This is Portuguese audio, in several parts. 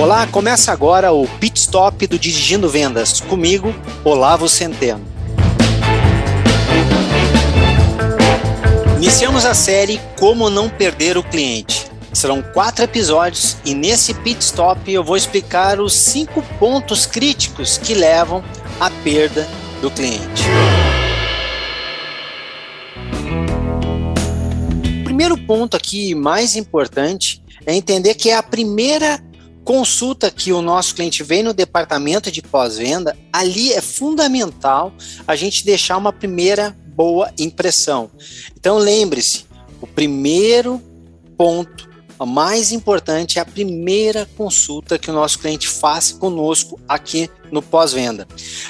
Olá, começa agora o Pit Stop do Dirigindo Vendas. Comigo, Olavo Centeno. Iniciamos a série Como Não Perder o Cliente. Serão quatro episódios e nesse pit stop eu vou explicar os cinco pontos críticos que levam à perda do cliente. Primeiro ponto aqui mais importante é entender que é a primeira consulta que o nosso cliente vem no departamento de pós-venda, ali é fundamental a gente deixar uma primeira boa impressão. Então lembre-se, o primeiro ponto a mais importante é a primeira consulta que o nosso cliente faz conosco aqui no pós-venda.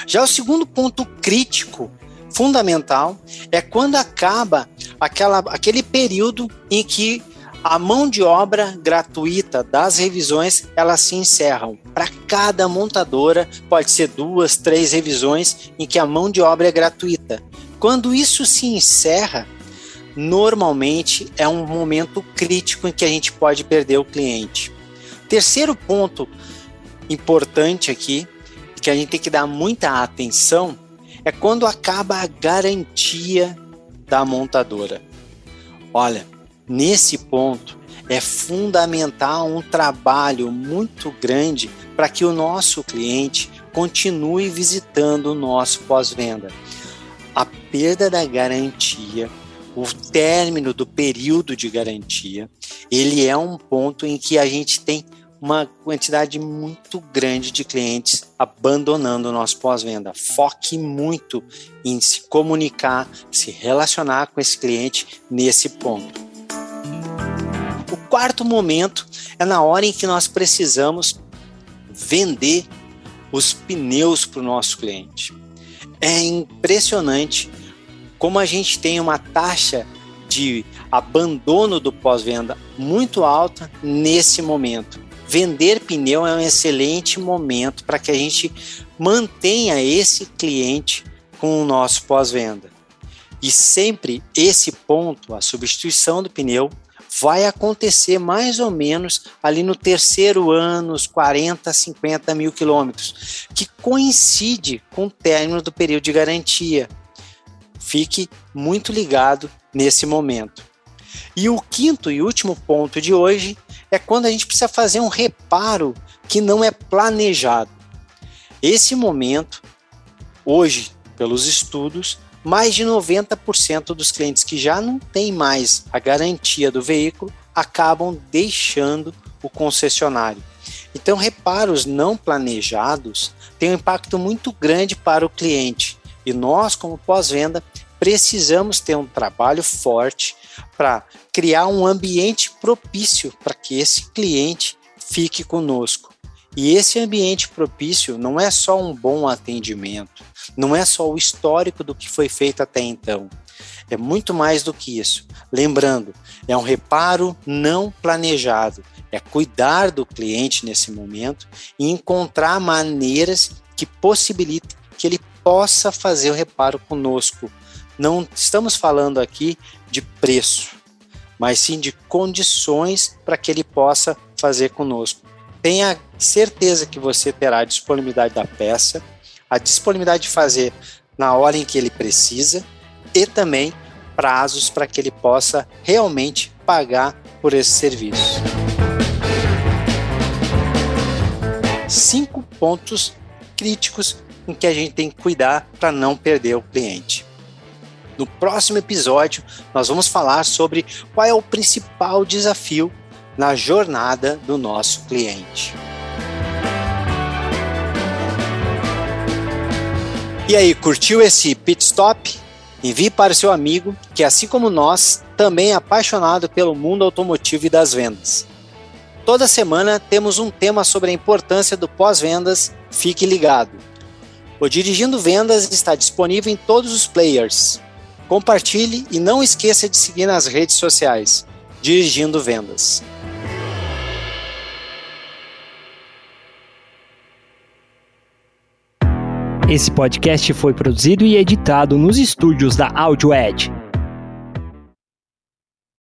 Já o segundo ponto crítico, fundamental, é quando acaba aquela, aquele período em que a mão de obra gratuita das revisões elas se encerram. Para cada montadora, pode ser duas, três revisões em que a mão de obra é gratuita. Quando isso se encerra, normalmente é um momento crítico em que a gente pode perder o cliente. Terceiro ponto importante aqui, que a gente tem que dar muita atenção, é quando acaba a garantia da montadora. Olha, nesse ponto é fundamental um trabalho muito grande para que o nosso cliente continue visitando o nosso pós-venda. A perda da garantia o término do período de garantia, ele é um ponto em que a gente tem uma quantidade muito grande de clientes abandonando o nosso pós-venda. Foque muito em se comunicar, se relacionar com esse cliente nesse ponto. O quarto momento é na hora em que nós precisamos vender os pneus para o nosso cliente. É impressionante como a gente tem uma taxa de abandono do pós-venda muito alta nesse momento. Vender pneu é um excelente momento para que a gente mantenha esse cliente com o nosso pós-venda. E sempre esse ponto, a substituição do pneu, vai acontecer mais ou menos ali no terceiro ano, os 40, 50 mil quilômetros, que coincide com o término do período de garantia. Fique muito ligado nesse momento. E o quinto e último ponto de hoje é quando a gente precisa fazer um reparo que não é planejado. Esse momento, hoje, pelos estudos, mais de 90% dos clientes que já não têm mais a garantia do veículo acabam deixando o concessionário. Então, reparos não planejados têm um impacto muito grande para o cliente. E nós, como pós-venda, precisamos ter um trabalho forte para criar um ambiente propício para que esse cliente fique conosco. E esse ambiente propício não é só um bom atendimento, não é só o histórico do que foi feito até então. É muito mais do que isso. Lembrando, é um reparo não planejado, é cuidar do cliente nesse momento e encontrar maneiras que possibilitem que ele possa fazer o reparo conosco, não estamos falando aqui de preço, mas sim de condições para que ele possa fazer conosco. Tenha certeza que você terá a disponibilidade da peça, a disponibilidade de fazer na hora em que ele precisa e também prazos para que ele possa realmente pagar por esse serviço. Cinco pontos críticos em que a gente tem que cuidar para não perder o cliente. No próximo episódio, nós vamos falar sobre qual é o principal desafio na jornada do nosso cliente. E aí, curtiu esse pit stop? Envie para seu amigo que, assim como nós, também é apaixonado pelo mundo automotivo e das vendas. Toda semana temos um tema sobre a importância do pós-vendas. Fique ligado. O Dirigindo Vendas está disponível em todos os players Compartilhe e não esqueça de seguir nas redes sociais. Dirigindo Vendas. Esse podcast foi produzido e editado nos estúdios da Audio Edge.